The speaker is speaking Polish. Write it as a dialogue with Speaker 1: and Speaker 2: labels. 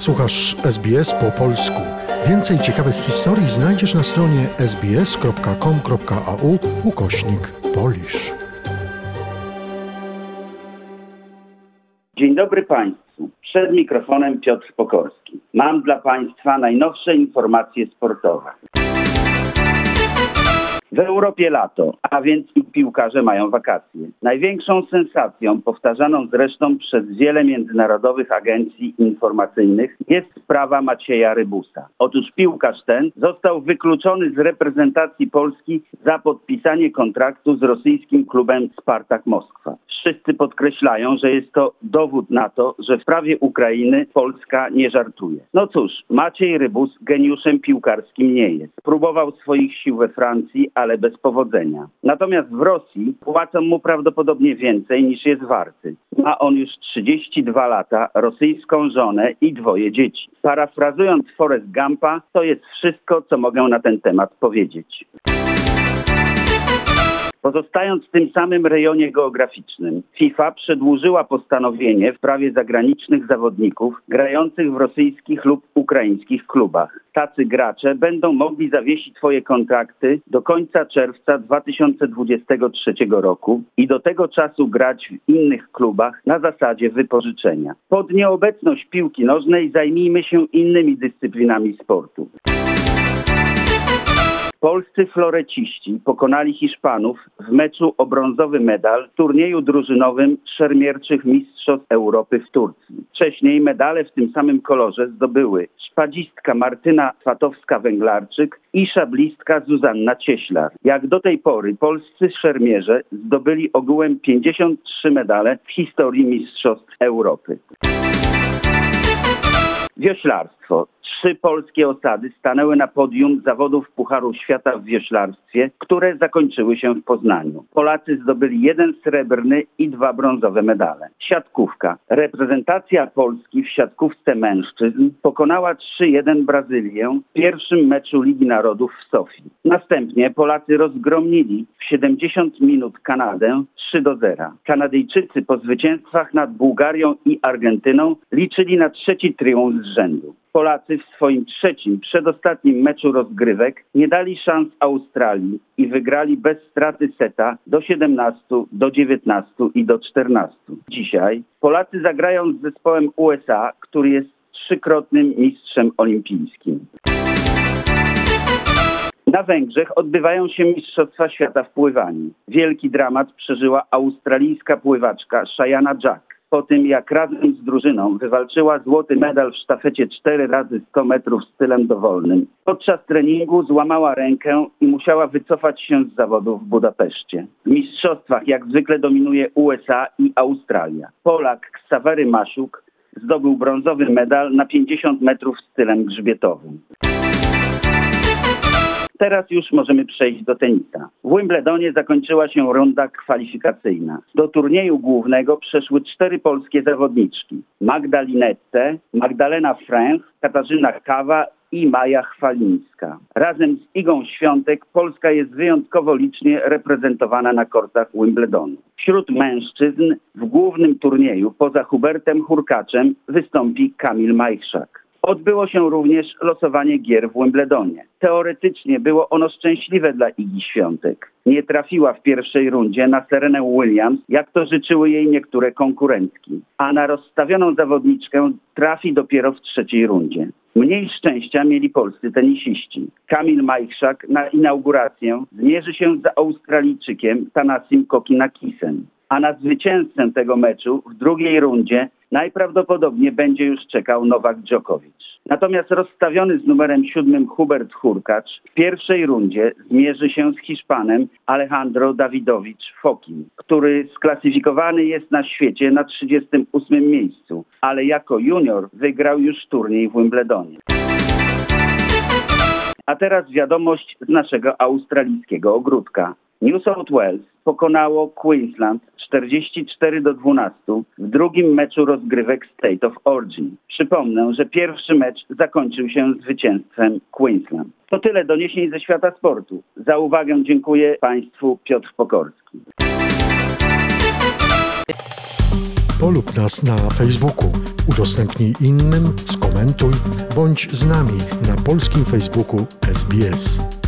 Speaker 1: Słuchasz SBS po polsku. Więcej ciekawych historii znajdziesz na stronie sbs.com.au ukośnik polisz.
Speaker 2: Dzień dobry Państwu. Przed mikrofonem Piotr Pokorski. Mam dla Państwa najnowsze informacje sportowe. W Europie lato, a więc i piłkarze mają wakacje. Największą sensacją, powtarzaną zresztą przez wiele międzynarodowych agencji informacyjnych, jest sprawa Macieja Rybusa. Otóż piłkarz ten został wykluczony z reprezentacji Polski za podpisanie kontraktu z rosyjskim klubem Spartak Moskwa. Wszyscy podkreślają, że jest to dowód na to, że w sprawie Ukrainy Polska nie żartuje. No cóż, Maciej Rybus geniuszem piłkarskim nie jest. Próbował swoich sił we Francji, ale bez powodzenia. Natomiast w Rosji płacą mu prawdopodobnie więcej niż jest warty. Ma on już 32 lata, rosyjską żonę i dwoje dzieci. Parafrazując Forrest Gumpa, to jest wszystko, co mogę na ten temat powiedzieć. Pozostając w tym samym rejonie geograficznym, FIFA przedłużyła postanowienie w prawie zagranicznych zawodników grających w rosyjskich lub ukraińskich klubach. Tacy gracze będą mogli zawiesić swoje kontrakty do końca czerwca 2023 roku i do tego czasu grać w innych klubach na zasadzie wypożyczenia. Pod nieobecność piłki nożnej zajmijmy się innymi dyscyplinami sportu. Polscy floreciści pokonali Hiszpanów w meczu o brązowy medal w turnieju drużynowym szermierczych Mistrzostw Europy w Turcji. Wcześniej medale w tym samym kolorze zdobyły szpadzistka Martyna Swatowska-Węglarczyk i szablistka Zuzanna Cieślar. Jak do tej pory polscy szermierze zdobyli ogółem 53 medale w historii Mistrzostw Europy. Wioślarstwo. Trzy polskie osady stanęły na podium zawodów Pucharu Świata w wioślarstwie, które zakończyły się w Poznaniu. Polacy zdobyli jeden srebrny i dwa brązowe medale. Siatkówka. Reprezentacja Polski w siatkówce mężczyzn pokonała 3-1 Brazylię w pierwszym meczu Ligi Narodów w Sofii. Następnie Polacy rozgromnili w 70 minut Kanadę 3 do 0. Kanadyjczycy po zwycięstwach nad Bułgarią i Argentyną liczyli na trzeci triumf z rzędu. Polacy w swoim trzecim, przedostatnim meczu rozgrywek nie dali szans Australii i wygrali bez straty seta do 17, do 19 i do 14. Dzisiaj Polacy zagrają z zespołem USA, który jest trzykrotnym mistrzem olimpijskim. Na Węgrzech odbywają się Mistrzostwa Świata w pływaniu. Wielki dramat przeżyła australijska pływaczka Shayana Jack po tym, jak razem z drużyną wywalczyła złoty medal w sztafecie 4 razy 100 metrów stylem dowolnym. Podczas treningu złamała rękę i musiała wycofać się z zawodów w Budapeszcie. W mistrzostwach jak zwykle dominuje USA i Australia. Polak Ksawery Maszuk zdobył brązowy medal na 50 metrów stylem grzbietowym. Teraz już możemy przejść do tenisa. W Wimbledonie zakończyła się runda kwalifikacyjna. Do turnieju głównego przeszły cztery polskie zawodniczki. Magda Linette, Magdalena Fręch, Katarzyna Kawa i Maja Chwalińska. Razem z Igą Świątek Polska jest wyjątkowo licznie reprezentowana na kortach Wimbledonu. Wśród mężczyzn w głównym turnieju poza Hubertem Hurkaczem wystąpi Kamil Majchrzak. Odbyło się również losowanie gier w Wimbledonie. Teoretycznie było ono szczęśliwe dla Igi Świątek. Nie trafiła w pierwszej rundzie na Serenę Williams, jak to życzyły jej niektóre konkurentki, a na rozstawioną zawodniczkę trafi dopiero w trzeciej rundzie. Mniej szczęścia mieli polscy tenisiści. Kamil Majchrzak na inaugurację zmierzy się z Australijczykiem Tanasim Kokinakisem a na zwycięzcę tego meczu w drugiej rundzie najprawdopodobniej będzie już czekał Nowak Dżokowicz. Natomiast rozstawiony z numerem siódmym Hubert Hurkacz w pierwszej rundzie zmierzy się z Hiszpanem Alejandro Dawidowicz Fokin, który sklasyfikowany jest na świecie na 38 miejscu, ale jako junior wygrał już turniej w Wimbledonie. A teraz wiadomość z naszego australijskiego ogródka. New South Wales pokonało Queensland 44 do 12 w drugim meczu rozgrywek State of Origin. Przypomnę, że pierwszy mecz zakończył się zwycięstwem Queensland. To tyle doniesień ze świata sportu. Za uwagę dziękuję Państwu Piotr Pokorski.
Speaker 1: Polub nas na Facebooku, udostępnij innym, skomentuj, bądź z nami na polskim Facebooku SBS.